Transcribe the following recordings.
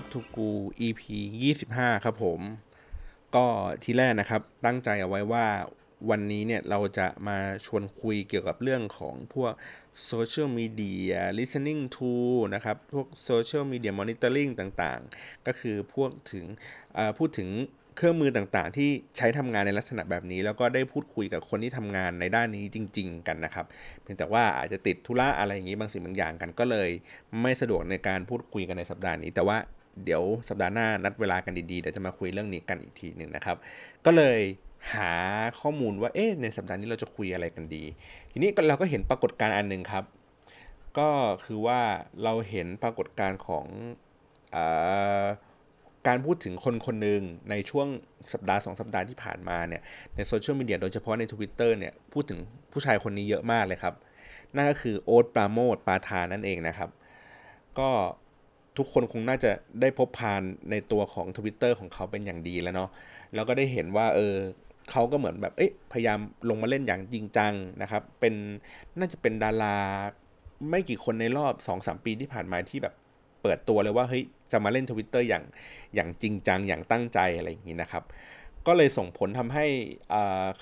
กับ Up to Go EP 25 ครับผม ก็ทีแรกนะครับตั้งใจเอาไว้ว่าวันนี้เนี่ยเราจะมาชวนคุยเกี่ยวกับเรื่องของพวก Social Media Listening to นะครับ พวก Social Media Monitoring ต่างๆ ก็คือพวกถึงพูดถึงเครื่องมือต่างๆ ที่ใช้ทำงานในลักษณะแบบนี้ แล้วก็ได้พูดคุยกับคนที่ทำงานในด้านนี้จริง ๆ กันนะครับ เพียงแต่ว่าอาจจะติดธุระอะไรอย่างนี้บางสิ่งบางอย่างกันก็เลย ไม่สะดวกในการพูดคุยกันในสัปดาห์นี้ แต่ว่า เดี๋ยวสัปดาห์หน้านัดเวลากันดีๆเดี๋ยวจะมาคุยเรื่องนี้กันอีกทีหนึ่งนะครับ ก็เลยหาข้อมูลว่าเอ๊ะในสัปดาห์นี้เราจะคุยอะไรกันดี ทีนี้เราก็เห็นปรากฏการณ์อันหนึ่งครับ ก็คือว่าเราเห็นปรากฏการณ์ของอการพูดถึงคนคนหนึ่งในช่วงสัปดาห์สองสัปดาห์ที่ผ่านมาเนี่ยในโซเชียลมีเดียโดยเฉพาะใน Twitter เนี่ยพูดถึงผู้ชายคนนี้เยอะมากเลยครับ นั่นก็คือโอ๊ตปราโมทปาทานั่นเองนะครับ ก็ ทุกคนคงน่าจะได้พบพานในตัวของ Twitter ของเขาเป็นอย่างดีแล้วเนาะแล้วก็ได้เห็นว่าเออเขาก็เหมือนแบบเอ๊ะพยายามลงมาเล่นอย่างจริงจังนะครับเป็นน่าจะเป็นดาราไม่กี่คนในรอบ2-3ปีที่ผ่านมาที่แบบเปิดตัวเลยว่าเฮ้ยจะมาเล่นทวิตเตอร์อย่างอย่างจริงจังอย่างตั้งใจอะไรอย่างนี้นะครับ ก็เลยส่งผลทำให้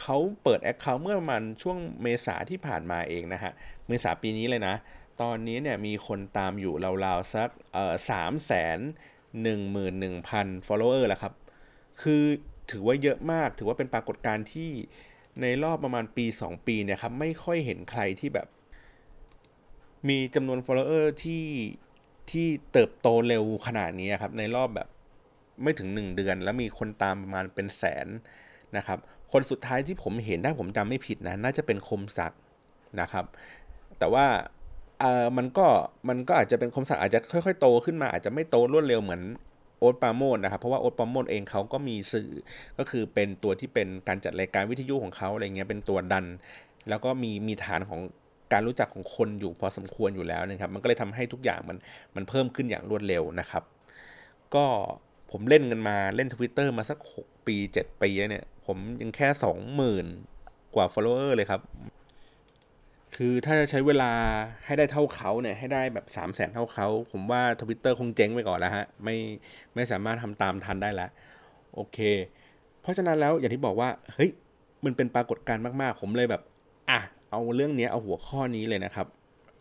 เขาเปิดแอคเคาท์เมื่อประมาณช่วงเมษาที่ผ่านมาเองนะฮะเมษาปีนี้เลยนะ ตอนนี้เนี่ยมีคนตามอยู่ราวๆสักสามแสนหนึ่งหมื่นหนึ่งพัน follower แล้วครับ คือถือว่าเยอะมาก ถือว่าเป็นปรากฏการณ์ที่ในรอบประมาณปี 2 ปีเนี่ยครับ ไม่ค่อยเห็นใครที่แบบ มีจำนวน follower ที่ที่เติบโตเร็วขนาดนี้ครับ ในรอบแบบไม่ถึง 1 เดือน แล้วมีคนตามประมาณเป็นแสนนะครับ คนสุดท้ายที่ผมเห็นถ้าผมจำไม่ผิดนะ น่าจะเป็นคมศักนะครับ แต่ว่า เออมันก็มันก็อาจจะเป็นคมศักอาจจะค่อยๆโตขึ้นมาอาจจะไม่โตรวดเร็วเหมือนโอ๊ตปาโมดนะครับเพราะว่าโอ๊ตปาโมดเองเขาก็มีสื่อก็คือเป็นตัวที่เป็นการจัดรายการวิทยุของเขาอะไรเงี้ยเป็นตัวดัน แล้วก็มีมีฐานของการรู้จักของคนอยู่พอสมควรอยู่แล้วนะครับ มันก็เลยทำให้ทุกอย่างมันมันเพิ่มขึ้นอย่างรวดเร็วนะครับ ก็ผมเล่นกันมาเล่น Twitter มาสัก 6 ปี 7 ปีเนี่ย ผมยังแค่ 20,000 กว่า follower เลยครับ คือถ้าจะใช้เวลาให้ได้เท่าเขาเนี่ยให้ได้แบบ3 0 0แสนเท่าเขา ผมว่า Twitter คงเจ๊งไปก่อนแล้วฮะ ไม่ไม่สามารถทำตามทันได้แล้วโอเค เพราะฉะนั้นแล้วอย่างที่บอกว่าเฮ้ยมันเป็นปรากฏการณ์มากๆ ผมเลยแบบอะเอาเรื่องนี้เอาหัวข้อนี้เลยนะครับ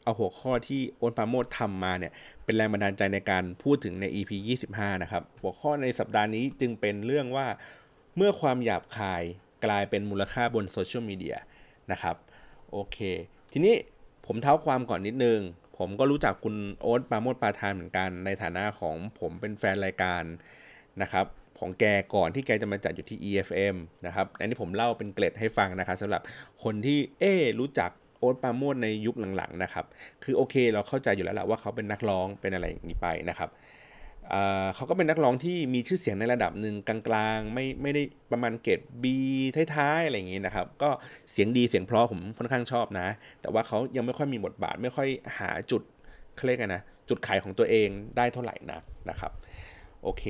เอาหัวข้อที่โอนปาโมดทำมาเนี่ยเป็นแรงบันดาลใจในการพูดถึงใน EP 25 นะครับ หัวข้อในสัปดาห์นี้จึงเป็นเรื่องว่าเมื่อความหยาบคายกลายเป็นมูลค่าบนโซเชียลมีเดียนะครับโอเค ทีนี้ผมเท้าความก่อนนิดนึง ผมก็รู้จักคุณโอ๊ตปาโมดปาทานเหมือนกันในฐานะของผมเป็นแฟนรายการนะครับของแกก่อนที่แกจะมาจัดอยู่ที่ EFM นะครับ อันนี้ผมเล่าเป็นเกร็ดให้ฟังนะครับสำหรับคนที่เอ๊รู้จักโอ๊ตปาโมดในยุคหลังๆนะครับ คือโอเคเราเข้าใจอยู่แล้วแหละว่าเขาเป็นนักร้องเป็นอะไรอย่างนี้ไปนะครับ เขาก็เป็นนักร้องที่มีชื่อเสียงในระดับหนึ่งกลางๆ ไม่ไม่ได้ประมาณเกรด B ท้ายๆ อะไรอย่างนี้นะครับ ก็เสียงดีเสียงเพราะผมค่อนข้างชอบนะ แต่ว่าเขายังไม่ค่อยมีบทบาท ไม่ค่อยหาจุดเขาเรียกกันนะ จุดขายของตัวเองได้เท่าไหร่นะนะครับ โอเค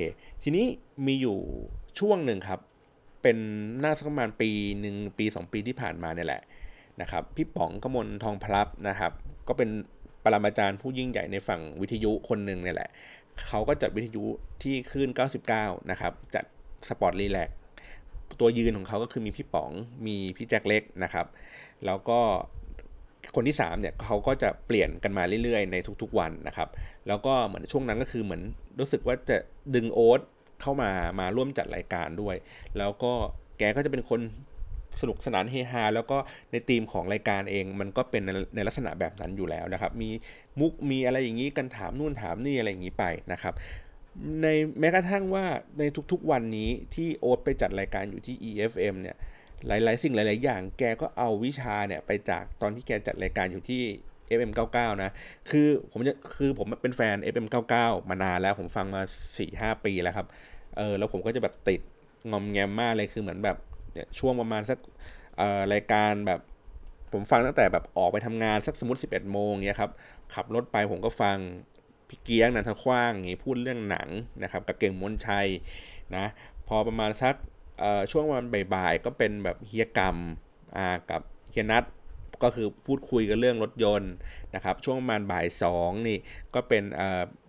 ทีนี้มีอยู่ช่วงหนึ่งครับ เป็นน่าสักประมาณปีหนึ่งปี 2 ปีที่ผ่านมาเนี่ยแหละนะครับ พี่ป๋องกมลทองพลับนะครับ ก็เป็น ปรมาจารย์ผู้ยิ่งใหญ่ในฝั่งวิทยุคนหนึ่งเนี่ยแหละ เขาก็จัดวิทยุที่คลื่น 99 นะครับ จัด Sport Relax ตัวยืนของเขาก็คือมีพี่ป๋อง มีพี่แจ็คเล็กนะครับ แล้วก็คนที่3เนี่ยเขาก็จะเปลี่ยนกันมาเรื่อยๆ ในทุกๆวันนะครับ แล้วก็เหมือนช่วงนั้นก็คือเหมือนรู้สึกว่าจะดึงโอ๊ตเข้ามามาร่วมจัดรายการด้วย แล้วก็แกก็จะเป็นคน สนุกสนานเฮฮาแล้วก็ในธีมของรายการเอง มันก็เป็นในลักษณะแบบนั้นอยู่แล้วนะครับ มีมุกมีอะไรอย่างนี้กันถามนู่นถามนี่อะไรอย่างนี้ไปนะครับในแม้กระทั่งว่าในทุกๆวันนี้ที่โอ๊ตไปจัดรายการอยู่ที่ EFM เนี่ยหลายๆ สิ่งหลาย ๆ อย่างแกก็เอาวิชาเนี่ยไปจากตอนที่แกจัดรายการอยู่ที่ FM99 นะคือผมจะคือผมเป็นแฟน FM99 มานานแล้วผมฟังมา 4-5 ปีแล้วครับเออแล้วผมก็จะแบบติดงอมแงมมากเลยคือเหมือนแบบ เนี่ยช่วงประมาณสักรายการแบบผมฟังตั้งแต่แบบออกไปทำงานสักสมมติ 11 โมงเงี้ยครับขับรถไปผมก็ฟังพี่เกียงนันทคว้างงี้พูดเรื่องหนังนะครับกับเก่งมนชัยนะพอประมาณสักช่วงวันบ่ายๆก็เป็นแบบเฮียกรรมกับเฮียนัทก็คือพูดคุยกันเรื่องรถยนต์นะครับช่วงประมาณบ่ายสองนี่ก็เป็น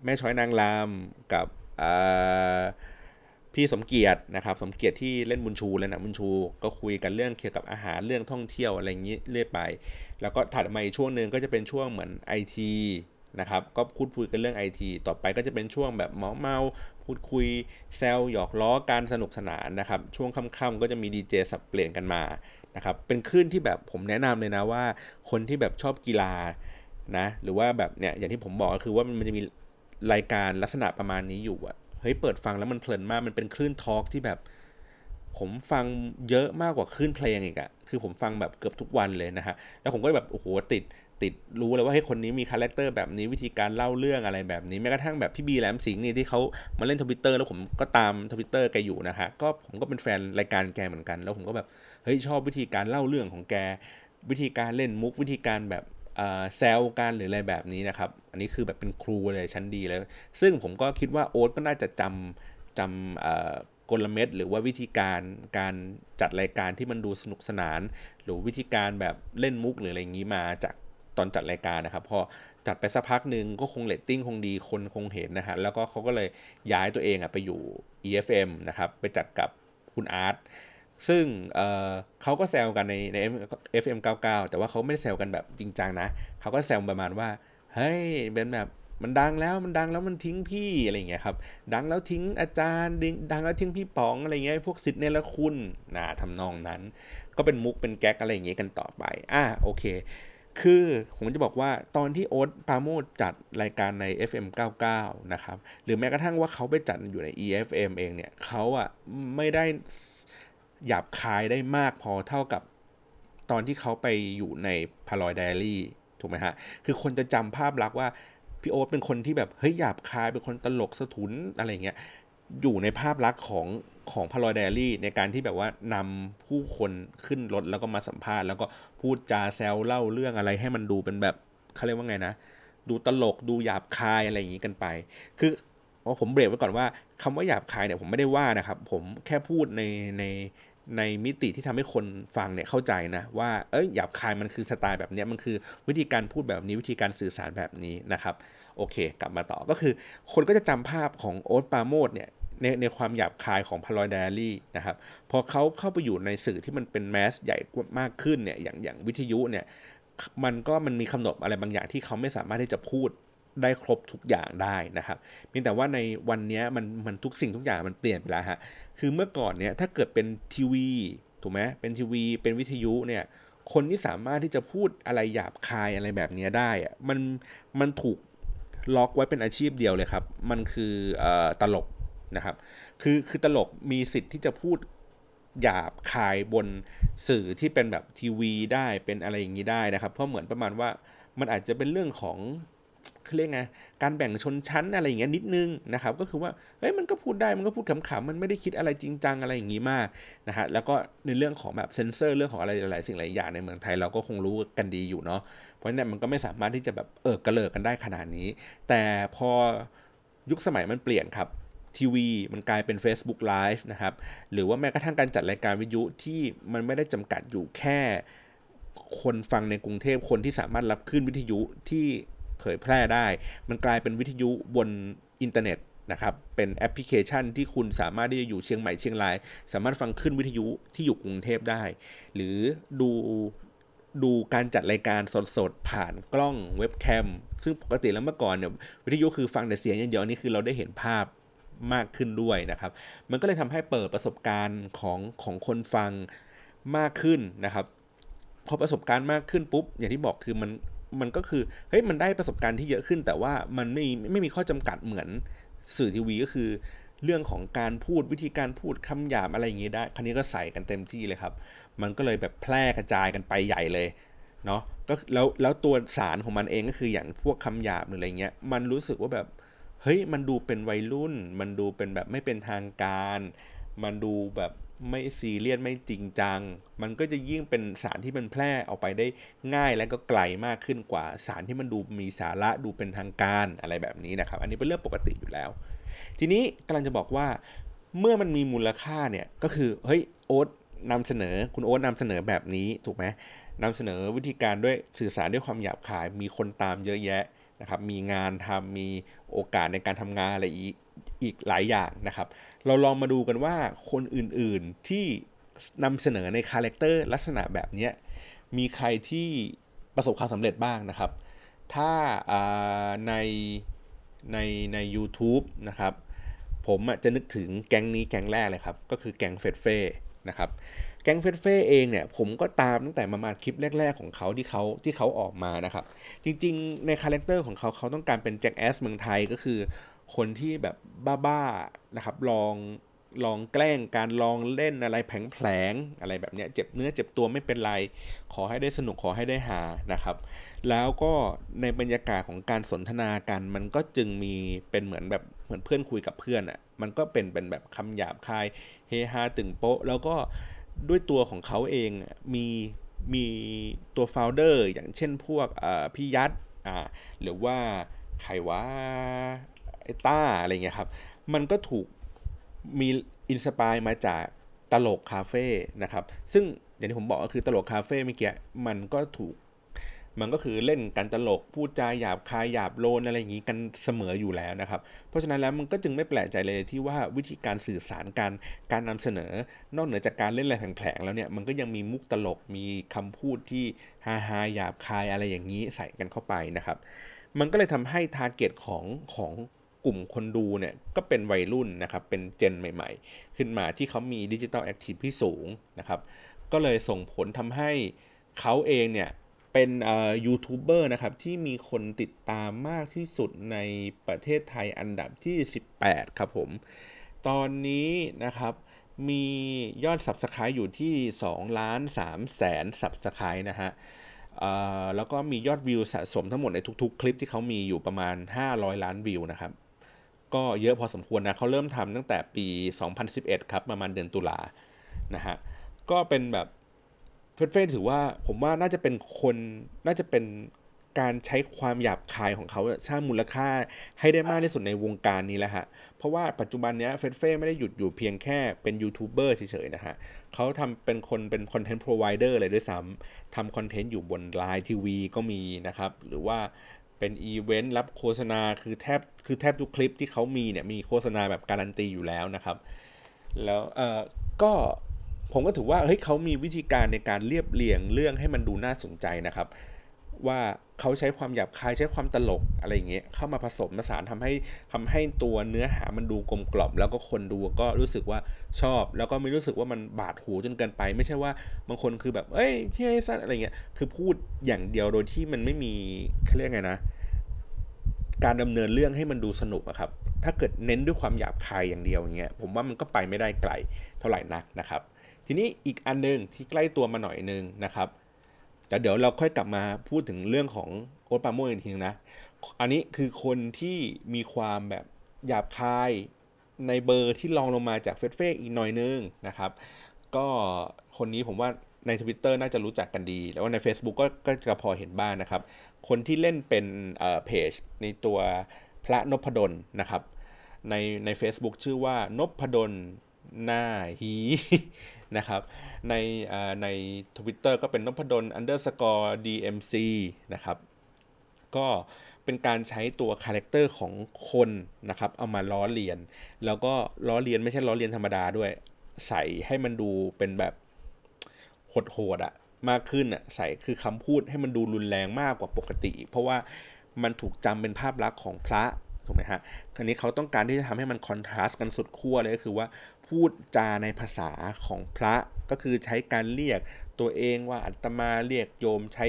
แม่ช้อยนางรามกับ พี่สมเกียรตินะครับสมเกียรติที่เล่นบุญชูแล้วนะบุญชู ก็คุยกันเรื่องเกี่ยวกับอาหารเรื่องท่องเที่ยวอะไรอย่างนี้เรื่อยไป แล้วก็ถัดมาอีกช่วงหนึ่งก็จะเป็นช่วงเหมือนไอทีนะครับก็พูดคุยกันเรื่องไอทีต่อไปก็จะเป็นช่วงแบบเมาเมาพูดคุยแซวหยอกล้อการสนุกสนานนะครับช่วงค่ำๆก็จะมีดีเจสับเปลี่ยนกันมานะครับเป็นคลื่นที่แบบผมแนะนำเลยนะว่า คนที่แบบชอบกีฬานะหรือว่าแบบเนี่ยอย่างที่ผมบอกก็คือว่ามันจะมีรายการลักษณะประมาณนี้อยู่อะ เฮ้ยเปิดฟังแล้วมันเพลินมากมันเป็นคลื่น talk ที่แบบ ผมฟังเยอะมากกว่าคลื่นเพลงอีกอะคือผมฟังแบบเกือบทุกวันเลยนะฮะแล้วผมก็แบบโอ้โหติดติดรู้เลยว่าให้คนนี้มี character แบบนี้วิธีการเล่าเรื่องอะไรแบบนี้แม้กระทั่งแบบพี่บีแหลมสิงห์นี่ที่เขามาเล่นทวิตเตอร์แล้วผมก็ตามทวิตเตอร์แกอยู่นะฮะก็ผมก็เป็นแฟนรายการแกเหมือนกัน แล้วผมก็แบบเฮ้ยชอบวิธีการเล่าเรื่องของแกวิธีการเล่นมุกวิธีการแบบ แซวกันหรืออะไรแบบนี้นะครับ อันนี้คือแบบเป็นครูเลยชั้นดีเลย ซึ่งผมก็คิดว่าโอ๊ตก็น่าจะจำจำกลเม็ดหรือว่าวิธีการการจัดรายการที่มันดูสนุกสนาน หรือวิธีการแบบเล่นมุกหรืออะไรอย่างนี้มาจากตอนจัดรายการนะครับ พอจัดไปสักพักหนึ่งก็คงเรตติ้งคงดีคนคงเห็นนะฮะแล้วก็เขาก็เลยย้ายตัวเองอะไปอยู่ EFM นะครับไปจัดกับคุณอาร์ต ซึ่งเเขาก็แซวกันในใน FM 99 แต่ว่าเขาไม่ได้แซวกันแบบจริงจังนะ เขาก็แซวประมาณว่า เฮ้ย เป็นแบบมันดังแล้วมันดังแล้วมันทิ้งพี่อะไรเงี้ยครับ ดังแล้วทิ้งอาจารย์ ดังแล้วทิ้งพี่ป๋องอะไรเงี้ยพวกสิทธิ์เนรคุณนะทำนองนั้น ก็เป็นมุกเป็นแก๊กอะไรอย่างเงี้ยกันต่อไป อะโอเค คือผมจะบอกว่าตอนที่โอ๊ตปาโมดจัดรายการใน FM 99 นะครับ หรือแม้กระทั่งว่าเขาไปจัดอยู่ใน EFM เองเนี่ยเขาอะไม่ได้ หยาบคายได้มากพอเท่ากับตอนที่เขาไปอยู่ในพารอยไดอารี่ถูกไหมฮะ คือคนจะจำภาพลักษณ์ว่าพี่โอ๊ตเป็นคนที่แบบเฮ้ยหยาบคายเป็นคนตลกสะทุนอะไรเงี้ยอยู่ในภาพลักษณ์ของของพารอยไดอารี่ในการที่แบบว่านำผู้คนขึ้นรถแล้วก็มาสัมภาษณ์ แล้วก็พูดจาแซวเล่าเรื่องอะไรให้มันดูเป็นแบบเขาเรียกว่าไงนะ ดูตลกดูหยาบคายอะไรอย่างนี้กันไป คือผมเบรกไว้ก่อนว่าคำว่าหยาบคายเนี่ยผมไม่ได้ว่านะครับ ผมแค่พูดในใน ในมิติที่ทำให้คนฟังเนี่ยเข้าใจนะว่าเอ้ยหยาบคายมันคือสไตล์แบบนี้มันคือวิธีการพูดแบบนี้วิธีการสื่อสารแบบนี้นะครับโอเค กลับมาต่อก็คือ คนก็จะจำภาพของโอ๊ตปาโมดเนี่ยในในความหยาบคายของพารอยไดอารี่นะครับพอเขาเข้าไปอยู่ในสื่อที่มันเป็นแมสใหญ่มากขึ้นเนี่ยอย่างอย่างวิทยุเนี่ยมันก็มันมีคำนดอะไรบางอย่างที่เขาไม่สามารถที่จะพูด ได้ครบทุกอย่างได้นะครับเพียงแต่ว่าในวันนี้มันมันทุกสิ่งทุกอย่างมันเปลี่ยนไปแล้วฮะคือเมื่อก่อนเนี่ยถ้าเกิดเป็นทีวีถูกไหมเป็นทีวีเป็นวิทยุเนี่ยคนที่สามารถที่จะพูดอะไรหยาบคายอะไรแบบนี้ได้อะมันมันถูกล็อกไว้เป็นอาชีพเดียวเลยครับ มันคืออตลกนะครับ คือคือตลกมีสิทธิ์ที่จะพูดหยาบคายบนสื่อที่เป็นแบบทีวีได้เป็นอะไรอย่างนี้ได้นะครับ เพราะเหมือนประมาณว่ามันอาจจะเป็นเรื่องของ เขาเรียกไงการแบ่งชนชั้นอะไรอย่างเงี้ยนิดนึงนะครับก็คือว่าเฮ้ยมันก็พูดได้มันก็พูดขำๆมันไม่ได้คิดอะไรจริงจังอะไรอย่างงี้มากนะฮะแล้วก็ในเรื่องของแบบเซนเซอร์เรื่องของอะไรหลายๆสิ่งหลายอย่างในเมืองไทยเราก็คงรู้กันดีอยู่เนาะเพราะนั้นมันก็ไม่สามารถที่จะแบบเออกระเลิกกันได้ขนาดนี้ แต่พอยุคสมัยมันเปลี่ยนครับทีวีมันกลายเป็น Facebook Live นะครับ หรือว่าแม้กระทั่งการจัดรายการวิทยุที่มันไม่ได้จำกัดอยู่แค่คนฟังในกรุงเทพคนที่สามารถรับคลื่นวิทยุที่ เผยแพร่ได้ มันกลายเป็นวิทยุบนอินเทอร์เน็ตนะครับ เป็นแอปพลิเคชันที่คุณสามารถที่จะอยู่เชียงใหม่เชียงราย สามารถฟังคลื่นวิทยุที่อยู่กรุงเทพได้ หรือดูดูการจัดรายการสดๆ ผ่านกล้องเว็บแคม ซึ่งปกติแล้วเมื่อก่อนเนี่ยวิทยุคือฟังแต่เสียงอย่างเดียวนี่คือเราได้เห็นภาพมากขึ้นด้วยนะครับ มันก็เลยทำให้เปิดประสบการณ์ของของคนฟังมากขึ้นนะครับพอประสบการณ์มากขึ้นปุ๊บ อย่างที่บอกคือมัน มันก็คือเฮ้ยมันได้ประสบการณ์ที่เยอะขึ้น แต่ว่ามันไม่ไม่มีข้อจำกัดเหมือนสื่อทีวีก็คือเรื่องของการพูดวิธีการพูดคำหยาบอะไรอย่างงี้ได้ คันนี้ก็ใส่กันเต็มที่เลยครับ มันก็เลยแบบแพร่กระจายกันไปใหญ่เลยเนาะก็แล้วแล้วตัวสารของมันเองก็คืออย่างพวกคำหยาบหรืออะไรเงี้ย มันรู้สึกว่าแบบเฮ้ยมันดูเป็นวัยรุ่น มันดูเป็นแบบไม่เป็นทางการ มันดูแบบ ไม่ซีเรียสไม่จริงจัง มันก็จะยิ่งเป็นสารที่มันแพร่ออกไปได้ง่ายและก็ไกลมากขึ้นกว่าสารที่มันดูมีสาระดูเป็นทางการอะไรแบบนี้นะครับ อันนี้เป็นเรื่องปกติอยู่แล้ว ทีนี้กำลังจะบอกว่าเมื่อมันมีมูลค่าเนี่ยก็คือเฮ้ยโอ๊ตนำเสนอคุณโอ๊ตนำเสนอแบบนี้ถูกไหมนำเสนอวิธีการด้วยสื่อสารด้วยความหยาบคาย มีคนตามเยอะแยะนะครับ มีงานทำมีโอกาสในการทำงานอะไรอีกอีกหลายอย่างนะครับ เราลองมาดูกันว่าคนอื่นๆที่นำเสนอใน character ลักษณะแบบนี้มีใครที่ประสบความสำเร็จบ้างนะครับ ถ้าในในใน u t u b e นะครับ ผมจะนึกถึงแก๊งนี้แก๊งแรกเลยครับ ก็คือแก๊งเฟดเฟ่นะครับแก๊งเฟดเฟ่เองเนี่ยผมก็ตามตั้งแต่ประมาณคลิปแรก ๆ ของเขาที่เขาที่เขาออกมานะครับ จริงๆ ใน character ของเขาเขาต้องการเป็น Jackass เมืองไทยก็คือ คนที่แบบบ้าๆนะครับ ลองลองแกล้งการลองเล่นอะไรแผลงๆอะไรแบบนี้เจ็บเนื้อเจ็บตัวไม่เป็นไร ขอให้ได้สนุกขอให้ได้หานะครับ แล้วก็ในบรรยากาศของการสนทนากัน มันก็จึงมีเป็นเหมือนแบบเหมือนเพื่อนคุยกับเพื่อนอะ่ะมันก็เป็นเป็นแบบคำหยาบคายเฮฮาตึงโป๊ะ แล้วก็ด้วยตัวของเขาเองมีมีตัวโฟลเดอร์อย่างเช่นพวกพี่ยัดอ่าหรือว่าไขว่า อต้าอะไรเงี้ยครับ มันก็ถูกมีอินสปายมาจากตลกคาเฟ่นะครับ ซึ่งอย่างที่ผมบอกก็คือตลกคาเฟ่เมื่อกี้มันก็ถูก มันก็คือเล่นกันตลกพูดจาหยาบคายหยาบโลนอะไรอย่างนี้กันเสมออยู่แล้วนะครับ เพราะฉะนั้นแล้วมันก็จึงไม่แปลกใจเลยที่ว่าวิธีการสื่อสารการการนำเสนอ นอกเหนือจากการเล่นอะไรแผลงๆแล้วเนี่ยมันก็ยังมีมุกตลกมีคำพูดที่ฮาฮาหยาบคายอะไรอย่างนี้ใส่กันเข้าไปนะครับ มันก็เลยทำให้ทาร์เก็ตของของ ลุ่มคนดูเนี่ยก็เป็นวัยรุ่นนะครับ เป็นเจนใหม่ๆ ขึ้นมาที่เขามีดิจิทัลแอคทีฟที่สูงนะครับ ก็เลยส่งผลทำให้เขาเองเนี่ยเป็นยูทูบเบอร์นะครับ ที่มีคนติดตามมากที่สุดในประเทศไทยอันดับที่ 18 ครับผม ตอนนี้นะครับมียอด Subscribe อยู่ที่2ล้าน3แสน Subscribe นะฮะแล้วก็มียอดวิวสะสมทั้งหมดในทุกๆ คลิปที่เขามีอยู่ประมาณ 500 ล้านวิวนะครับ ก็เยอะพอสมควรนะเขาเริ่มทำตั้งแต่ปี 2011 ครับประมาณเดือนตุลานะฮะก็เป็นแบบเฟสเฟถือว่าผมว่าน่าจะเป็นคนน่าจะเป็นการใช้ความหยาบคายของเขาสร้างมูลค่าให้ได้มากที่สุดในวงการนี้แล้วฮะ เพราะว่าปัจจุบันนี้เฟสเฟ่ไม่ได้หยุดอยู่เพียงแค่เป็นยูทูบเบอร์เฉยๆนะฮะเขาทำเป็นคนเป็นคอนเทนต์พรอไวเดอร์เลยด้วยซ้ำทำคอนเทนต์อยู่บนไลน์ทีวีก็มีนะครับ หรือว่า เป็นอีเวนต์รับโฆษณาคือแทบคือแทบทุกคลิปที่เขามีเนี่ยมีโฆษณาแบบการันตีอยู่แล้วนะครับ แล้วเออก็ผมก็ถือว่าเฮ้ยเขามีวิธีการในการเรียบเรียงเรื่องให้มันดูน่าสนใจนะครับ ว่า เขาใช้ความหยาบคายใช้ความตลกอะไรอย่างเงี้ยเข้ามาผสมผสานทำให้ทำให้ตัวเนื้อหามันดูกลมกล่อม แล้วก็คนดูก็รู้สึกว่าชอบ แล้วก็ไม่รู้สึกว่ามันบาดหูจนเกินไป ไม่ใช่ว่าบางคนคือแบบ เอ้ยเที่ยสั้นอะไรเงี้ยคือพูดอย่างเดียวโดยที่มันไม่มีเขาเรียกไงนะ การดำเนินเรื่องให้มันดูสนุกอะครับ ถ้าเกิดเน้นด้วยความหยาบคายอย่างเดียวอย่างเงี้ยผมว่ามันก็ไปไม่ได้ไกลเท่าไหร่นักนะครับ ทีนี้อีกอันนึงที่ใกล้ตัวมาหน่อยนึงนะครับ แต่เดี๋ยวเราค่อยกลับมาพูดถึงเรื่องของโอ๊ตปาโมอีกทีนึงนะ อันนี้คือคนที่มีความแบบหยาบคายในเบอร์ที่ลองลงมาจากเฟซเฟกอีกหน่อยนึงนะครับ ก็คนนี้ผมว่าใน Twitter น่าจะรู้จักกันดี แล้วใน Facebook ก็ก็จะพอเห็นบ้างนนะครับ คนที่เล่นเป็นเพจในตัวพระนพดลนะครับ ในใน Facebook ชื่อว่านพดล หน้าฮีนะครับ ในในทวิตเตอร์ก็เป็นนพดล underscore dmc นะครับ ก็เป็นการใช้ตัว character ของคนนะครับ เอามาล้อเลียน แล้วก็ล้อเลียนไม่ใช่ล้อเลียนธรรมดาด้วย ใส่ให้มันดูเป็นแบบโหดๆอะมากขึ้นอะใส่คือคำพูดให้มันดูรุนแรงมากกว่าปกติ เพราะว่ามันถูกจำเป็นภาพลักษณ์ของพระ ถูกไหมฮะคราวนี้เขาต้องการที่จะทำให้มัน contrast กันสุดขั้วเลยก็คือว่าพูดจาในภาษาของพระก็คือใช้การเรียกตัวเองว่าอัตมาเรียกโยมใช้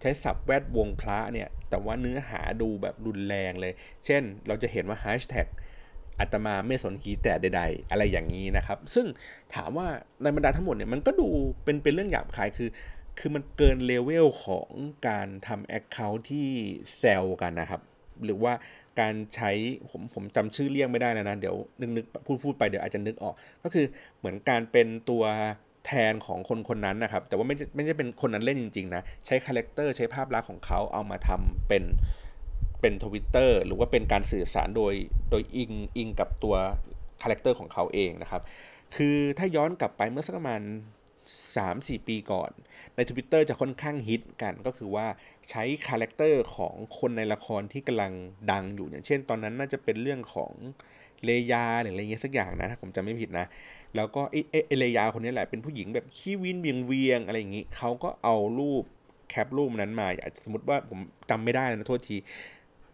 ใช้ศัพท์แวดวงพระเนี่ย แต่ว่าเนื้อหาดูแบบรุนแรงเลย เช่น เราจะเห็นว่าแฮชแท็กอัตมาไม่สนฮีแต่ใด ๆ อะไรอย่างนี้นะครับ ซึ่งถามว่าในบรรดาทั้งหมดเนี่ยมันก็ดูเป็นเป็นเรื่องหยาบคายคือ คือมันเกินเลเวลของการทำ account ที่แซวกันนะครับ หรือว่าการใช้ผมผมจำชื่อเรียกไม่ได้นะนะเดี๋ยวนึกนึกพูดพูดไปเดี๋ยวอาจจะนึกออก ก็คือเหมือนการเป็นตัวแทนของคนคนนั้นนะครับ แต่ว่าไม่ไม่ใช่เป็นคนนั้นเล่นจริงๆนะใช้ character ใช้ภาพลักษณ์ของเขาเอามาทำเป็นเป็นทวิตเตอร์หรือว่าเป็นการสื่อสารโดยโดยอิงอิงกับตัว character ของเขาเองนะครับ คือถ้าย้อนกลับไปเมื่อสักประมาณ 3-4 ปีก่อน ใน Twitter จะค่อนข้างฮิตกันก็คือว่าใช้ character ของคนในละครที่กำลังดังอยู่อย่างเช่น ตอนนั้นน่าจะเป็นเรื่องของเลยาหรืออะไรเงี้ยสักอย่างนะถ้าผมจำไม่ผิดนะ แล้วก็ไอ้ไอ้เลยาคนนี้แหละเป็นผู้หญิงแบบขี้วินเวียงเวียงอะไรอย่างงี้เขาก็เอารูปแคปรูปนั้นมาสมมติว่าผมจำไม่ได้นะโทษที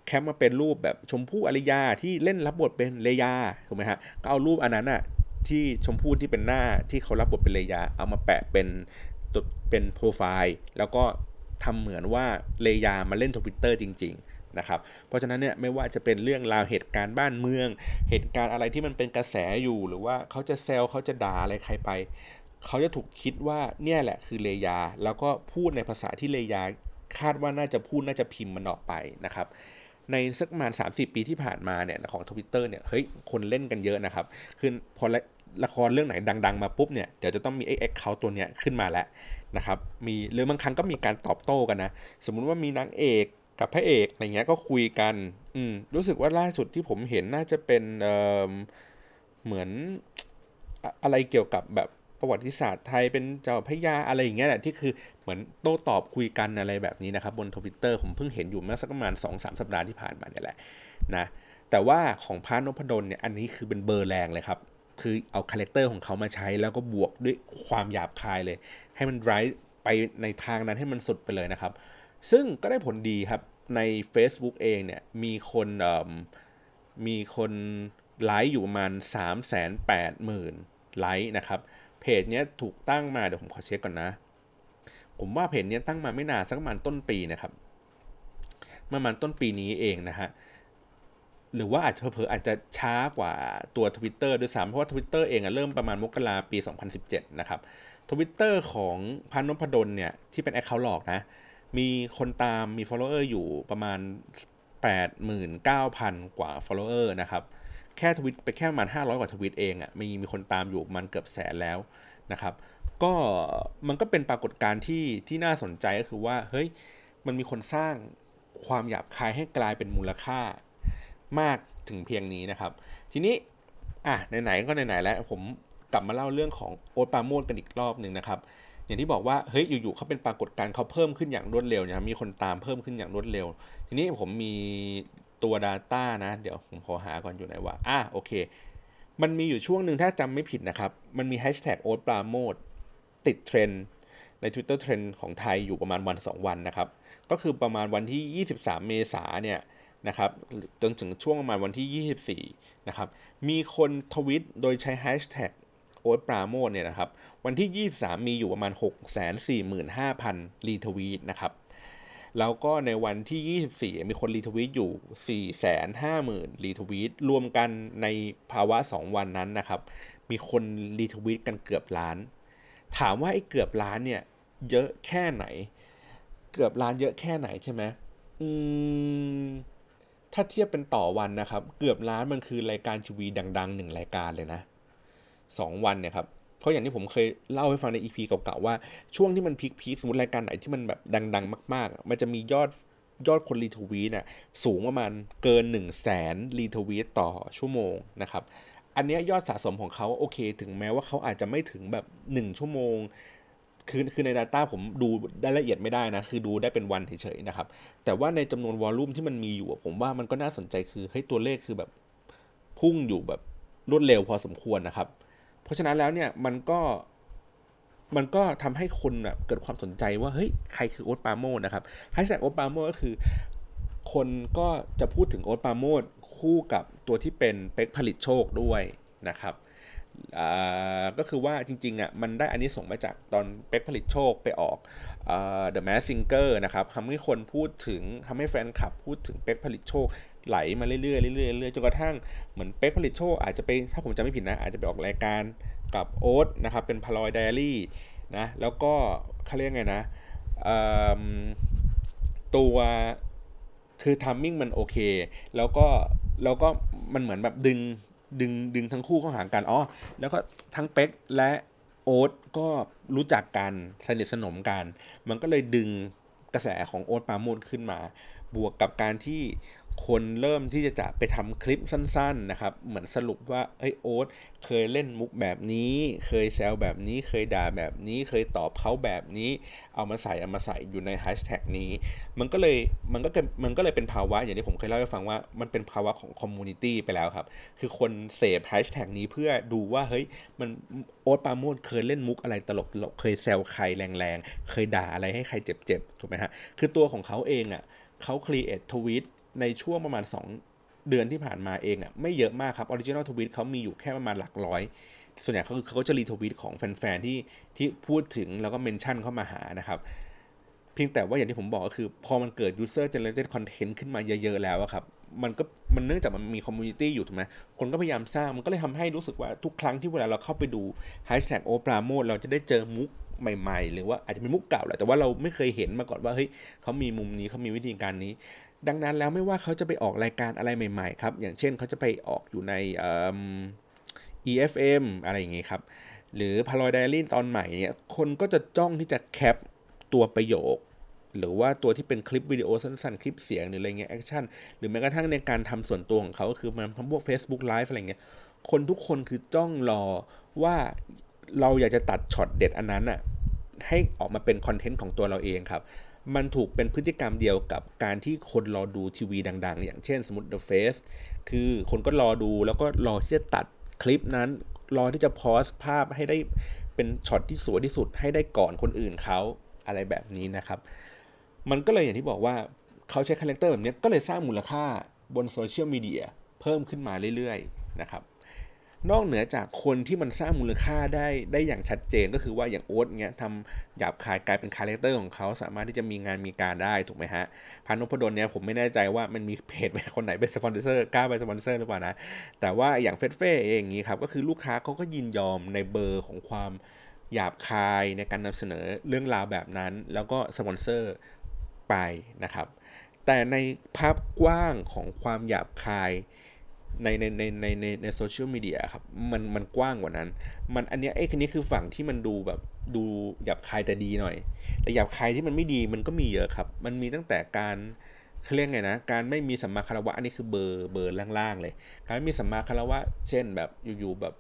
แคปมาเป็นรูปแบบชมพู่อริยาที่เล่นรับบทเป็นเลยาถูกไหมฮะก็เอารูปอันนั้นอะ ที่ชมพู่ที่เป็นหน้าที่เขารับบทเป็นเลยา เอามาแปะเป็นเป็นโปรไฟล์แล้วก็ทำเหมือนว่าเลยามาเล่นทวิตเตอร์จริง ๆ นะครับ เพราะฉะนั้นเนี่ยไม่ว่าจะเป็นเรื่องราวเหตุการณ์บ้านเมือง เหตุการณ์อะไรที่มันเป็นกระแสอยู่หรือว่าเขาจะแซวเขาจะด่าอะไรใครไป เขาจะถูกคิดว่าเนี่ยแหละคือเลยา แล้วก็พูดในภาษาที่เลยาคาดว่าน่าจะพูดน่าจะพิมพ์มันออกไปนะครับในสักประมาณ 30 ปีที่ผ่านมาเนี่ยของทวิตเตอร์เนี่ยเฮ้ยคนเล่นกันเยอะนะครับคือพอ ละครเรื่องไหนดัง ๆ มาปุ๊บเนี่ยเดี๋ยวจะต้องมีไอ้แอคเคาท์ตัวเนี้ยขึ้นมาแล้วนะครับมีหรือบางครั้งก็มีการตอบโต้กันนะ สมมุติว่ามีนางเอกกับพระเอกอะไรเงี้ยก็คุยกันอืมรู้สึกว่าล่าสุดที่ผมเห็นน่าจะเป็นเเหมือนอะไรเกี่ยวกับแบบประวัติศาสตร์ไทยเป็นเจ้าพระยาอะไรอย่างเงี้ยแหละที่คือเหมือนโต้ตอบคุยกันอะไรแบบนี้นะครับบนทวิตเตอร์ผมเพิ่งเห็นอยู่เมื่อสักประมาณ2-3สัปดาห์ที่ผ่านมาเนี่ยแหละนะแต่ว่าของพระนพดลเนี่ยอันนี้คือเป็นเบอร์แรงเลยครับ คือเอา character ของเขามาใช้แล้วก็บวกด้วยความหยาบคายเลย ให้มันไร้ไปในทางนั้นให้มันสุดไปเลยนะครับ ซึ่งก็ได้ผลดีครับใน Facebook เองเนี่ยมีคนมีคนไลค์อยู่ประมาณ 3 8 0 0 0 0ไลค์นะครับเพจเนี้ยถูกตั้งมาเดี๋ยวผมขอเช็คก่อนนะ ผมว่าเพจเนี้ยตั้งมาไม่นานสักประมาณต้นปีนะครับประมาณต้นปีนี้เองนะฮะ หรือว่าอาจจะเผลออาจจะช้ากว่าตัว Twitter ด้วยซ้ำเพราะว่า Twitter เองอะเริ่มประมาณมกราปี 2017 นะครับทวิตเตอร์ของพันนพดลเนี่ย ที่เป็น account หลอกนะ มีคนตามมี follower อยู่ประมาณ 89,000 กว่า follower นะครับ แค่ทวิตไปแค่ประมาณ 500 กว่าทวิตเองอะ่ะมีมีคนตามอยู่มันเกือบแสนแล้วนะครับ ก็มันก็เป็นปรากฏการณ์ที่ที่น่าสนใจก็คือว่า เฮ้ย มันมีคนสร้างความหยาบคายให้กลายเป็นมูลค่า มากถึงเพียงนี้นะครับ ทีนี้อะไหนๆก็ไหนๆแล้วผมกลับมาเล่าเรื่องของโอ๊ตปาโมดกันอีกรอบหนึ่งนะครับอย่างที่บอกว่าเฮ้ยอยู่ๆเขาเป็นปรากฏการณ์เขาเพิ่มขึ้นอย่างรวดเร็วนะครับมีคนตามเพิ่มขึ้นอย่างรวดเร็ว ทีนี้ผมมีตัว Data นะ เดี๋ยวผมขอหาก่อนอยู่ไหนว่าอะโอเค มันมีอยู่ช่วงหนึ่งถ้าจำไม่ผิดนะครับ มันมีแฮชแท็กโอ๊ตปาโมดติดเทรนด์ใน Twitter เทรนด์ของไทยอยู่ประมาณวัน 2 วันนะครับ ก็คือประมาณวันที่ 23 เมษาเนี่ย นะครับจนถึงช่วงประมาณวันที่ 24 นะครับ มีคนทวิตโดยใช้แฮชแท็กโอ๊ตปราโมทเนี่ยนะครับ วันที่ 23 มีอยู่ประมาณ 645,000 รีทวีตนะครับ แล้วก็ในวันที่ 24 มีคนรีทวีตอยู่ 450,000 รีทวีต รวมกันในภาวะ 2 วันนั้นนะครับ มีคนรีทวีตกันเกือบล้าน ถามว่าไอ้เกือบล้านเนี่ย เยอะแค่ไหน เกือบล้านเยอะแค่ไหนใช่ไหมอืม ถ้าเทียบเป็นต่อวันนะครับ เกือบล้านมันคือรายการทีวีดังๆหนึ่งรายการเลยนะสองวันเนี่ยครับเพราะอย่างที่ผมเคยเล่าให้ฟังในอีพีเก่าๆว่าช่วงที่มันพีคๆสมมติรายการไหนที่มันแบบดัง ๆ มาก ๆ มันจะมียอดยอดคนรีทวีตน่ะสูงประมาณเกิน1 0 0 0 0แสนรีทวีตต่อชั่วโมงนะครับ อันนี้ยอดสะสมของเขาโอเค ถึงแม้ว่าเขาอาจจะไม่ถึงแบบ 1 ชั่วโมง คือคือใน Data ผมดูได้ละเอียดไม่ได้นะ คือดูได้เป็นวันเฉยๆนะครับ แต่ว่าในจำนวนวอลลุ่มที่มันมีอยู่ ผมว่ามันก็น่าสนใจคือให้ตัวเลขคือแบบพุ่งอยู่แบบรวดเร็วพอสมควรนะครับ เพราะฉะนั้นแล้วเนี่ยมันก็มันก็ทำให้คนแบบเกิดความสนใจว่าเฮ้ยใครคือโอ๊ตปาโมดนะครับแฮชแท็กโอ๊ตปาโมดก็คือ คนก็จะพูดถึงโอ๊ตปาโมดคู่กับตัวที่เป็นเป็กผลิตโชคด้วยนะครับ ก็คือว่าจริงๆอะมันได้อันนี้ส่งมาจากตอนเป็กผลิตโชคไปออก The Mask Singer นะครับทำให้คนพูดถึงทำให้แฟนคลับพูดถึงเป็กผลิตโชคไหลมาเรื่อยๆเรื่อยๆเรื่อยๆจนกระทั่งเหมือนเป็กผลิตโชคอาจจะไปถ้าผมจำไม่ผิดนะ อาจจะไปออกรายการกับโอ๊ตนะครับเป็นพาลอยไดอารี่นะแล้วก็เขาเรียกไงนะตัวคือทัมมิ่งมันโอเค แล้วก็แล้วก็มันเหมือนแบบดึง ดึงดึงทั้งคู่เข้าหากันอ๋อแล้วก็ทั้งเป็กและโอ๊ตก็รู้จักกันสนิทสนมกัน มันก็เลยดึงกระแสของโอ๊ตปาโมดขึ้นมา บวกกับการที่ คนเริ่มที่จะจะไปทำคลิปสั้นๆนะครับ เหมือนสรุปว่าเฮ้ยโอ๊ตเคยเล่นมุกแบบนี้ เคยแซวแบบนี้ เคยด่าแบบนี้ เคยตอบเขาแบบนี้ เอามาใส่เอามาใส่อยู่ในแฮชแท็กนี้ มันก็เลยมันก็มันก็เลยเป็นภาวะอย่างที่ผมเคยเล่าให้ฟังว่ามันเป็นภาวะของ community ไปแล้วครับ คือคนเสพแฮชแท็กนี้เพื่อดูว่าเฮ้ยมันโอ๊ตปราโมทย์เคยเล่นมุกอะไรตลกตลกเคยแซวใครแรงๆ เคยด่าอะไรให้ใครเจ็บๆถูกไหมฮะคือตัวของเขาเองอะเขา create tweet ในช่วงประมาณ 2 เดือนที่ผ่านมาเองอะ่ะไม่เยอะมากครับ original tweet เขามีอยู่แค่ประมาณหลักร้อย ส่วนใหญ่เขาคือเขาจะ retweet ของแฟนๆที่ที่พูดถึงแล้วก็ mention เข้ามาหานะครับเพียงแต่ว่าอย่างที่ผมบอกก็คือ พอมันเกิด user generated content ขึ้นมาเยอะๆแล้วครับมันก็มันเนื่องจากมันมี community อยู่ถูกไหมคนก็พยายามสร้างมันก็เลยทำให้รู้สึกว่าทุกครั้งที่เวลาเราเข้าไปดู hashtag โอ๊ตปราโมทย์เราจะได้เจอมุกใหม่ ๆ หรือว่าอาจจะเป็นมุกเก่าแหละแต่ว่าเราไม่เคยเห็นมาก่อนว่าเฮ้ยเขามีมุมนี้เขามีวิธีการนี้ ดังนั้นแล้วไม่ว่าเขาจะไปออกรายการอะไรใหม่ๆครับ อย่างเช่นเขาจะไปออกอยู่ใน EFM อะไรอย่างงี้ครับ หรือพา r อยไดอารี่ตอนใหม่เนี่ย คนก็จะจ้องที่จะแคปตัวประโยค หรือว่าตัวที่เป็นคลิปวิดีโอสั้นๆ คลิปเสียงหรืออะไรเงี้ย action หรือแม้กระทั่งในการทำส่วนตัวของเขาก็คือมันพวก Facebook Live อะไรเงี้ย คนทุกคนคือจ้องรอว่าเราอยากจะตัดช็อตเด็ดอันนั้นอะให้ออกมาเป็น content ของตัวเราเองครับ มันถูกเป็นพฤติกรรมเดียวกับการที่คนรอดูทีวีดัง ๆ อย่างเช่นสมมติ The Face คือคนก็รอดูแล้วก็รอที่จะตัดคลิปนั้น รอที่จะโพสต์ภาพให้ได้เป็นช็อตที่สวยที่สุดให้ได้ก่อนคนอื่นเขาอะไรแบบนี้นะครับ มันก็เลยอย่างที่บอกว่าเขาใช้ character แบบนี้ก็เลยสร้างมูลค่าบน social media เพิ่มขึ้นมาเรื่อยๆนะครับ นอกเหนือจากคนที่มันสร้างมูลค่าได้ได้อย่างชัดเจนก็คือว่าอย่างโอ๊ตเงี้ยทำหยาบคายกลายเป็น character ของเขาสามารถที่จะมีงานมีการได้ถูกไหมฮะพานุพดลเนี่ยผมไม่แน่ใจว่ามันมีเพจคนไหนเป็นสปอนเซอร์กล้าเป็นสปอนเซอร์หรือเปล่านะแต่ว่าอย่างเฟ็ดเฟ่เองอย่างนี้ครับก็คือลูกค้าเขาก็ยินยอมในเบอร์ของความหยาบคายในการนำเสนอเรื่องราวแบบนั้น แล้วก็สปอนเซอร์ไปนะครับแต่ในภาพกว้างของความหยาบคาย ในในในในในในโซเชียลมีเดียครับมันมันกว้างกว่านั้น มันอันนี้ไอ้คันนี้คือฝั่งที่มันดูแบบดูหยาบคายแต่ดีหน่อย แต่หยาบคายที่มันไม่ดีมันก็มีเยอะครับ มันมีตั้งแต่การเขาเรียกไงนะ การไม่มีสัมมาคารวะอันนี้คือเบอร์เบอร์ล่างๆเลย การไม่มีสัมมาคารวะ เช่นแบบอยู่ๆแบบ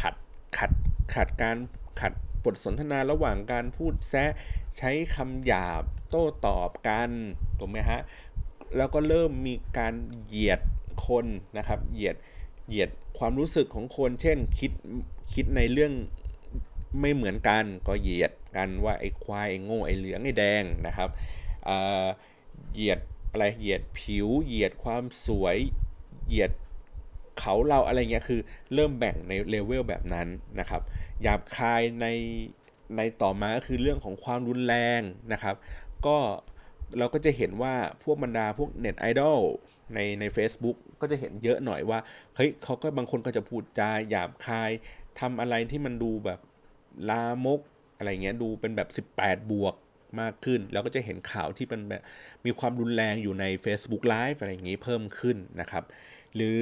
ขัดขัดขัดการขัดบทสนทนาระหว่างการพูดแซะใช้คำหยาบโต้ตอบกันถูกไหมฮะแล้วก็เริ่มมีการเหยียด คนนะครับ เหยียดเหยียดความรู้สึกของคน เช่นคิดคิดในเรื่องไม่เหมือนกันก็เหยียดกันว่าไอ้ควายไอ้โง่ไอ้เหลืองไอ้แดงนะครับเหยียดอะไรเหยียดผิว เหยียดความสวยเหยียดเขาเราอะไรเงี้ยคือเริ่มแบ่งในเลเวลแบบนั้นนะครับหยาบคายในในต่อมาก็คือเรื่องของความรุนแรงนะครับ ก็เราก็จะเห็นว่าพวกบรรดาพวกเน็ตไอดอล ในใน Facebook ก็จะเห็นเยอะหน่อยว่าเฮ้ยเขาก็บางคนก็จะพูดจาหยาบคายทำอะไรที่มันดูแบบลามกอะไรเงี้ยดูเป็นแบบ 18 บวกมากขึ้น แล้วก็จะเห็นข่าวที่เป็นแบบมีความรุนแรงอยู่ใน Facebook Live อะไรอย่างงี้เพิ่มขึ้นนะครับ หรือ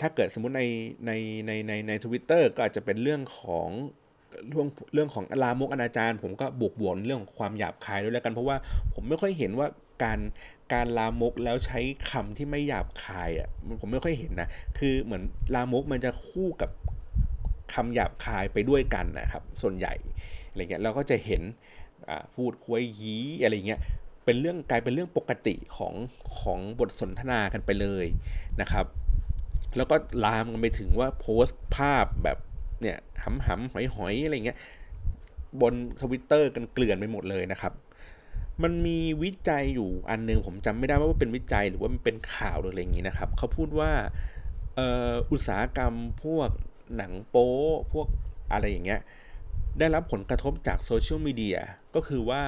ถ้าเกิดสมมุติในในในในในทวิตเตอร์ก็อาจจะเป็นเรื่องของ เรื่องเรื่องของลามกอนาจารผมก็บวกบวกเรื่องของความหยาบคายด้วยแล้วกัน เพราะว่าผมไม่ค่อยเห็นว่าการการลามกแล้วใช้คำที่ไม่หยาบคายอะผมไม่ค่อยเห็นนะคือเหมือนลามกมันจะคู่กับคำหยาบคายไปด้วยกันนะครับ ส่วนใหญ่อะไรเงี้ยเราก็จะเห็นพูดคุยยีอะไรเงี้ยเป็นเรื่องกลายเป็นเรื่องปกติของของบทสนทนากันไปเลยนะครับ แล้วก็ลามกันไปถึงว่าโพสต์ภาพแบบ เนี่ยหำหำหอยหอยอะไรเงี้ยบนทวิตเตอร์กันเกลื่อนไปหมดเลยนะครับ มันมีวิจัยอยู่อันนึงผมจำไม่ได้ว่าเป็นวิจัยหรือว่ามันเป็นข่าวหรืออะไรอย่างนี้นะครับ เขาพูดว่าอุตสาหกรรมพวกหนังโป๊พวกอะไรอย่างเงี้ยได้รับผลกระทบจากโซเชียลมีเดียก็คือว่า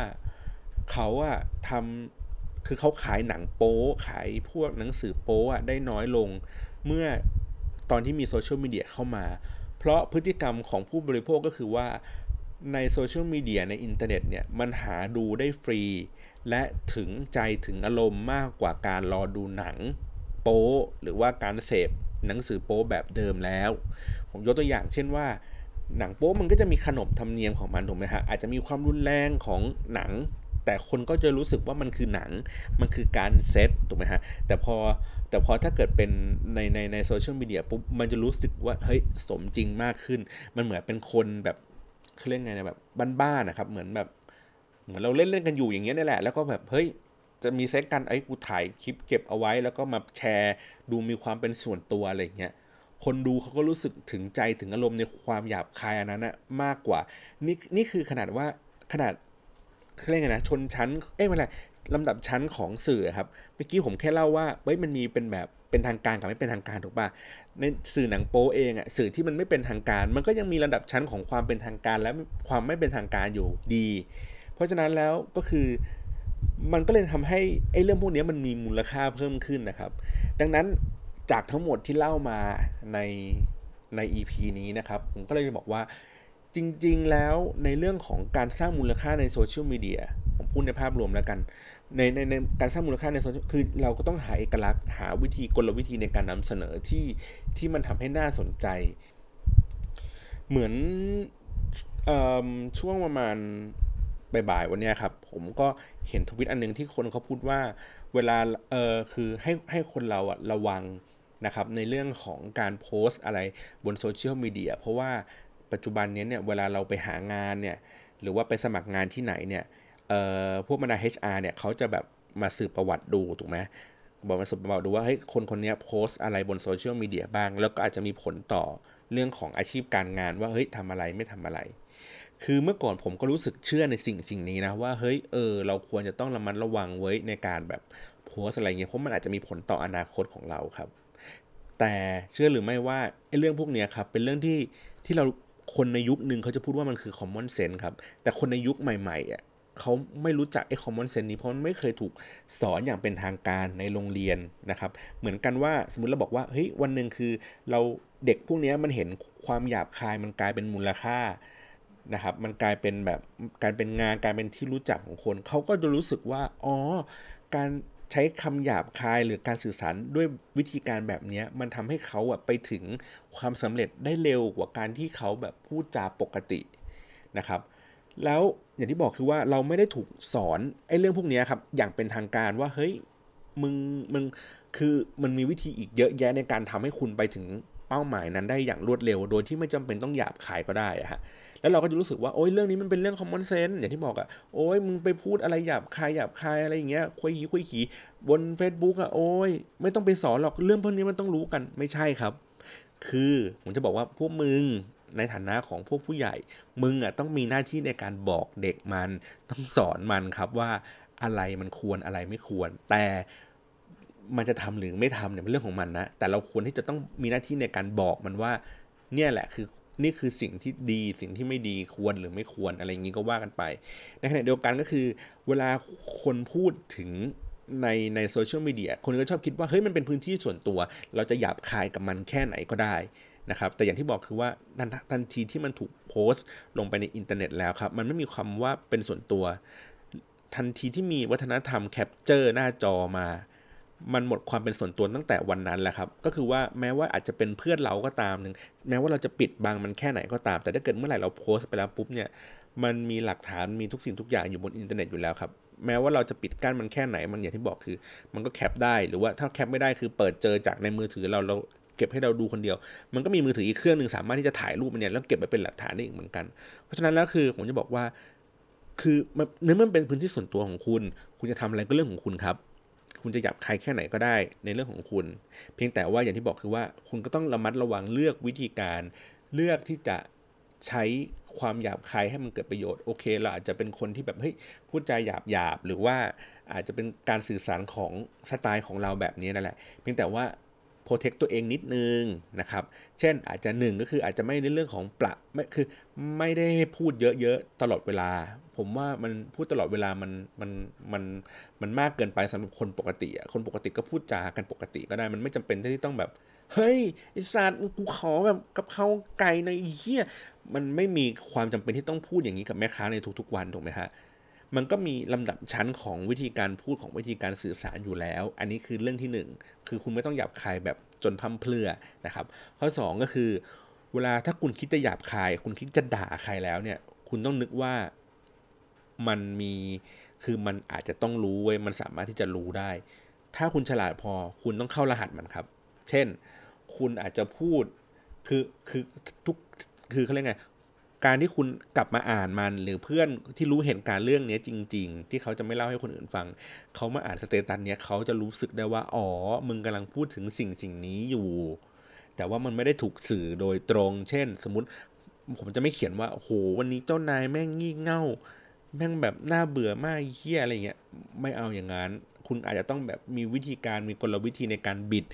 เขาอะทำคือเขาขายหนังโป๊ขายพวกหนังสือโป๊อะได้น้อยลงเมื่อตอนที่มี social media เข้ามา เพราะพฤติกรรมของผู้บริโภคก็คือว่าใน social media ในอินเทอร์เน็ตเนี่ยมันหาดูได้ฟรี และถึงใจถึงอารมณ์มากกว่าการรอดูหนังโป๊หรือว่าการเสพหนังสือโป๊แบบเดิมแล้ว ผมยกตัวอย่างเช่นว่า หนังโป๊มันก็จะมีขนบธรรมเนียมของมันถูกไหมฮะอาจจะมีความรุนแรงของหนัง แต่คนก็จะรู้สึกว่ามันคือหนัง มันคือการเซตถูกไหมฮะ แต่พอแต่พอถ้าเกิดเป็นในในในโซเชียลมีเดียปุ๊บ มันจะรู้สึกว่า เฮ้ย สมจริงมากขึ้น มันเหมือนเป็นคนแบบเขาเรียกไงนะแบบบ้านๆนะครับ เหมือนแบบ เหมือนเราเล่นเล่นกันอยู่อย่างเงี้ยนี่แหละ แล้วก็แบบ เฮ้ย จะมีเซตกัน ไอ้กูถ่ายคลิปเก็บเอาไว้ แล้วก็มาแชร์ ดูมีความเป็นส่วนตัวอะไรเงี้ย คนดูเขาก็รู้สึกถึงใจถึงอารมณ์ในความหยาบคายอันนั้นนะมากกว่า นี่นี่คือขนาดว่าขนาด เรียกไงนะชนชั้น เอ้ยไม่ไรลำดับชั้นของสื่อครับ เมื่อกี้ผมแค่เล่าว่าเฮ้ยมันมีเป็นแบบเป็นทางการกับไม่เป็นทางการถูกป่ะในสื่อหนังโป๊เองอะสื่อที่มันไม่เป็นทางการ มันก็ยังมีระดับชั้นของความเป็นทางการ และความไม่เป็นทางการอยู่ดี เพราะฉะนั้นแล้วก็คือมันก็เลยทำให้ไอ้เรื่องพวกนี้มันมีมูลค่าเพิ่มขึ้นนะครับ ดังนั้นจากทั้งหมดที่เล่ามาในใน EP นี้นะครับ ผมก็เลยบอกว่า จริงๆแล้วในเรื่องของการสร้างมูลค่าในโซเชียลมีเดียผมพูดในภาพรวมแล้วกัน ในในในการสร้างมูลค่าในโซเชียลคือเราก็ต้องหาเอกลักษณ์ หาวิธีกลวิธีในการนำเสนอที่ที่มันทำให้น่าสนใจ เหมือนอช่วงประมาณบ่ายๆวันนี้ครับ ผมก็เห็นทวิตอันนึงที่คนเขาพูดว่าเวลาเออคือให้ให้คนเราอะระวังนะครับในเรื่องของการโพสต์อะไรบน social media เพราะว่า ปัจจุบันนี้เนี่ยเวลาเราไปหางานเนี่ยหรือว่าไปสมัครงานที่ไหนเนี่ยเอ่อพวกบรรดา HR เนี่ยเขาจะแบบมาสืบประวัติดูถูกไหมบอกมาสืบประวัติดูว่าเฮ้ยคนคนนี้โพสต์อะไรบน social media บ้าง แล้วก็อาจจะมีผลต่อเรื่องของอาชีพการงานว่าเฮ้ยทำอะไรไม่ทำอะไร คือเมื่อก่อนผมก็รู้สึกเชื่อในสิ่งสิ่งนี้นะว่าเฮ้ยเออเราควรจะต้องระมัดระวังไว้ในการแบบโพสอะไรเงี้ยเพราะมันอาจจะมีผลต่ออนาคตของเราครับ แต่เชื่อหรือไม่ว่าไอ้เรื่องพวกนี้ครับเป็นเรื่องที่ที่เรา คนในยุคหนึ่งเขาจะพูดว่ามันคือ common sense ครับ แต่คนในยุคใหม่ๆอะเขาไม่รู้จักไอ้ common sense นี้เพราะมันไม่เคยถูกสอนอย่างเป็นทางการในโรงเรียนนะครับ เหมือนกันว่าสมมติเราบอกว่าเฮ้ยวันหนึ่งคือเราเด็กพวกนี้มันเห็นความหยาบคายมันกลายเป็นมูลค่านะครับ มันกลายเป็นแบบกายเป็นงานกายเป็นที่รู้จักของคน เขาก็จะรู้สึกว่าอ๋อการ ใช้คำหยาบคายหรือการสื่อสารด้วยวิธีการแบบนี้มันทำให้เขาอะไปถึงความสำเร็จได้เร็วกว่าการที่เขาแบบพูดจาปกตินะครับ แล้วอย่างที่บอกคือว่าเราไม่ได้ถูกสอนไอ้เรื่องพวกนี้ครับอย่างเป็นทางการว่าเฮ้ยมึงมึงคือมันมีวิธีอีกเยอะแยะในการทำให้คุณไปถึง เป้าหมายนั้นได้อย่างรวดเร็ว โดยที่ไม่จำเป็นต้องหยาบขายก็ได้อะฮะแล้วเราก็จะรู้สึกว่าโอ้ยเรื่องนี้มันเป็นเรื่อง common sense อย่างที่บอกอะโอ้ยมึงไปพูดอะไรหยาบคายหยาบคายอะไรอย่างเงี้ยคุยขี้คุยขี้บน Facebook อะโอ้ยไม่ต้องไปสอนหรอกเรื่องพวกนี้มันต้องรู้กันไม่ใช่ครับ คือผมจะบอกว่าพวกมึงในฐานะของพวกผู้ใหญ่ มึงอะต้องมีหน้าที่ในการบอกเด็กมัน ต้องสอนมันครับว่าอะไรมันควรอะไรไม่ควร แต่ มันจะทำหรือไม่ทำเนี่ยเป็นเรื่องของมันนะ แต่เราควรที่จะต้องมีหน้าที่ในการบอกมันว่า เนี่ยแหละคือนี่คือสิ่งที่ดีสิ่งที่ไม่ดีควรหรือไม่ควรอะไรอย่างนี้ก็ว่ากันไป ในขณะเดียวกันก็คือ เวลาคนพูดถึงในในโซเชียลมีเดียคนก็ชอบคิดว่าเฮ้ยมันเป็นพื้นที่ส่วนตัว เราจะหยาบคายกับมันแค่ไหนก็ได้นะครับแต่อย่างที่บอกคือว่าทันทีที่มันถูกโพสต์ลงไปในอินเทอร์เน็ตแล้วครับมันไม่มีคำว่าเป็นส่วนตัว ทันทีที่มีวัฒนธรรม capture หน้าจอมา มันหมดความเป็นส่วนตัวตั้งแต่วันนั้นแหละครับ ก็คือว่าแม้ว่าอาจจะเป็นเพื่อนเราก็ตามหนึ่งแม้ว่าเราจะปิดบังมันแค่ไหนก็ตาม แต่ถ้าเกิดเมื่อไหร่เราโพสต์ไปแล้วปุ๊บเนี่ย มันมีหลักฐานมีทุกสิ่งทุกอย่างอยู่บนอินเทอร์เน็ตอยู่แล้วครับ แม้ว่าเราจะปิดกั้นมันแค่ไหนมันอย่างที่บอกคือ มันก็แคปได้หรือว่าถ้าแคปไม่ได้คือเปิดเจอจากในมือถือเราเราเก็บให้เราดูคนเดียว มันก็มีมือถืออีกเครื่องหนึ่งสามารถที่จะถ่ายรูปมันเนี่ยแล้วเก็บไว้เป็นหลักฐานได้อีกเหมือนกัน เพราะฉะนั้นแล้วคือผมจะบอกว่า คือเนื่อมันเป็นพื้นที่ส่วนตัวของคุณ คุณจะทำอะไรก็เรื่องของคุณครับ คุณจะหยาบใครแค่ไหนก็ได้ในเรื่องของคุณ เพียงแต่ว่าอย่างที่บอกคือว่าคุณก็ต้องระมัดระวังเลือกวิธีการ เลือกที่จะใช้ความหยาบคายให้มันเกิดประโยชน์โอเคเราอาจจะเป็นคนที่แบบเฮ้ยพูดจาหยาบหยาบหรือว่าอาจจะเป็นการสื่อสารของสไตล์ของเราแบบนี้นั่นแหละ เพียงแต่ว่า โปรเทคตัวเองนิดนึงนะครับ เช่นอาจจะหนึ่งก็คืออาจจะไม่ในเรื่องของปรับไม่คือไม่ได้พูดเยอะๆตลอดเวลา ผมว่ามันพูดตลอดเวลามันมันมันมันมากเกินไปสำหรับคนปกติอะคนปกติก็พูดจากันปกติก็ได้มันไม่จำเป็นที่ต้องแบบเฮ้ยไอสัตว์กูขอแบบกับเขาไก่ในเฮียมันไม่มีความจำเป็นที่ต้องพูดอย่างนี้กับแม่ค้าในทุกๆวันถูกไหมฮะ มันก็มีลำดับชั้นของวิธีการพูดของวิธีการสื่อสารอยู่แล้ว อันนี้คือเรื่องที่ 1 คือคุณไม่ต้องหยาบคายแบบจนพั่มเพลือนะครับ ข้อ 2 ก็คือ เวลาถ้าคุณคิดจะหยาบคาย คุณคิดจะด่าใครแล้วเนี่ย คุณต้องนึกว่ามันมีคือมันอาจจะต้องรู้เว้ยมันสามารถที่จะรู้ได้ ถ้าคุณฉลาดพอคุณต้องเข้ารหัสมันครับ เช่น คุณอาจจะพูดคือคือทุกคือเขาเรียกไง การที่คุณกลับมาอ่านมัน หรือเพื่อนที่รู้เหตุการเรื่องนี้จริง ๆ ที่เขาจะไม่เล่าให้คนอื่นฟัง เขามาอ่านสเตตัสเนี้ยเขาจะรู้สึกได้ว่า อ๋อ มึงกำลังพูดถึงสิ่งสิ่งนี้อยู่ แต่ว่ามันไม่ได้ถูกสื่อโดยตรง เช่น สมมติ ผมจะไม่เขียนว่าโหวันนี้เจ้านายแม่งงี่เง่า แม่งแบบน่าเบื่อมากเฮี้ยอะไรเงี้ยไม่เอาอย่างนั้นคุณอาจจะต้องแบบมีวิธีการมีกลวิธีในการบิด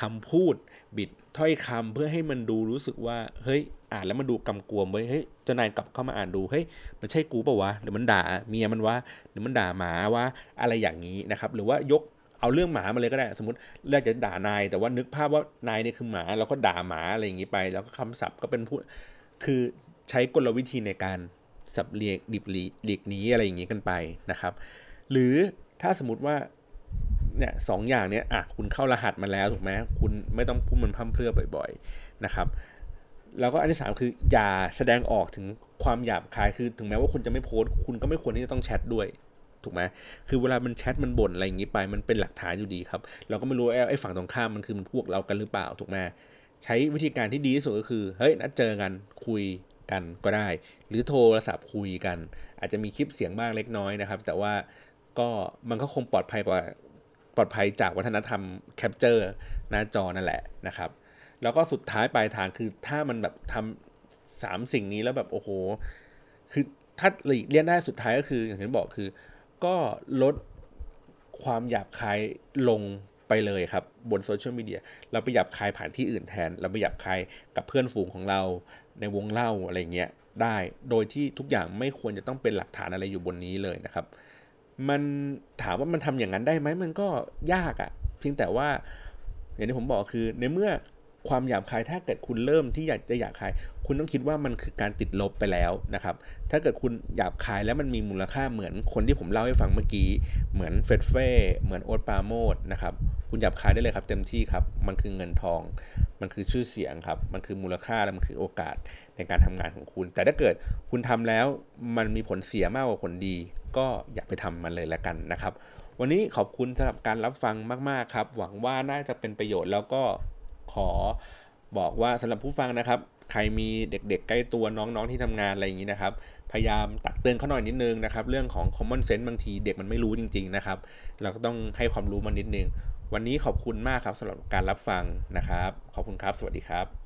คำพูด บิดถ้อยคำเพื่อให้มันดูรู้สึกว่า เฮ้ย อ่านแล้วมันดูกำกวมเว้ยเฮ้ยเจ้านายกลับเข้ามาอ่านดูเฮ้ยมันใช่กูเปล่าวะหรือมันด่าเมียมันวะหรือมันด่าหมาว่าอะไรอย่างนี้นะครับ หรือว่ายกเอาเรื่องหมามาเลยก็ได้ สมมติเราจะด่านาย แต่ว่านึกภาพว่านายเนี่ยคือหมาเราก็ด่าหมาอะไรอย่างนี้ไป แล้วก็คำศัพท์ก็เป็นพูดคือใช้กลวิธีในการสับเรียกดิบหลีกนี้อะไรอย่างนี้กันไปนะครับ หรือถ้าสมมติว่าเนี่ยสองอย่างเนี้ยอะคุณเข้ารหัสมาแล้วถูกไหมคุณไม่ต้องพูดมันพั่มเพรื่อบ่อย ๆ นะครับ แล้วก็อันที่สามคืออย่าแสดงออกถึงความหยาบคายคือถึงแม้ว่าคุณจะไม่โพสต์คุณก็ไม่ควรที่จะต้องแชทด้วยถูกไหมคือเวลามันแชทมันบ่นอะไรอย่างนี้ไป มันเป็นหลักฐานอยู่ดีครับ เราก็ไม่รู้ไอ้ฝั่งตรงข้ามมันคือมันพวกเรากันหรือเปล่าถูกไหมใช้วิธีการที่ดีที่สุดก็คือเฮ้ยนัดเจอกันคุยกันก็ได้ หรือโทรศัพท์คุยกัน อาจจะมีคลิปเสียงบ้างเล็กน้อยนะครับ แต่ว่าก็มันก็คงปลอดภัยกว่าปลอดภัยจากวัฒนธรรม capture หน้าจอนั่นแหละนะครับ แล้วก็สุดท้ายปลายทางคือถ้ามันแบบทำสามสิ่งนี้แล้วแบบโอ้โห คือถ้าหลีกเลี่ยงได้สุดท้ายก็คือ อย่างที่บอกคือ ก็ลดความหยาบคายลงไปเลยครับบน social media เราไปหยาบคายผ่านที่อื่นแทน เราไปหยาบคายกับเพื่อนฝูงของเรา ในวงเล่าอะไรเงี้ยได้โดยที่ทุกอย่างไม่ควรจะต้องเป็นหลักฐานอะไรอยู่บนนี้เลยนะครับ มันถามว่ามันทำอย่างนั้นได้ไหมมันก็ยากอะ่ะ เพียงแต่ว่าอย่างที่ผมบอกคือในเมื่อ ความหยาบคายถ้าเกิดคุณเริ่มที่อยากจะหยาบคาย คุณต้องคิดว่ามันคือการติดลบไปแล้วนะครับ ถ้าเกิดคุณหยาบคายแล้วมันมีมูลค่าเหมือนคนที่ผมเล่าให้ฟังเมื่อกี้ เหมือนเฟดเฟ่เหมือนโอ๊ตปาโมดนะครับ คุณหยาบคายได้เลยครับเต็มที่ครับ มันคือเงินทอง มันคือชื่อเสียงครับ มันคือมูลค่าและมันคือโอกาสในการทำงานของคุณ แต่ถ้าเกิดคุณทำแล้วมันมีผลเสียมากกว่าผลดี ก็อย่าไปทำมันเลยละกันนะครับ วันนี้ขอบคุณสำหรับการรับฟังมาก ๆ ครับ หวังว่าน่าจะเป็นประโยชน์แล้วก็ ขอบอกว่าสำหรับผู้ฟังนะครับ ใครมีเด็กๆ ใกล้ตัวน้องๆที่ทำงานอะไรอย่างนี้นะครับ พยายามตักเตือนเขาหน่อยนิดนึงนะครับ เรื่องของ common sense บางทีเด็กมันไม่รู้จริง ๆนะครับ เราก็ต้องให้ความรู้มันนิดนึง วันนี้ขอบคุณมากครับสำหรับการรับฟังนะครับ ขอบคุณครับ สวัสดีครับ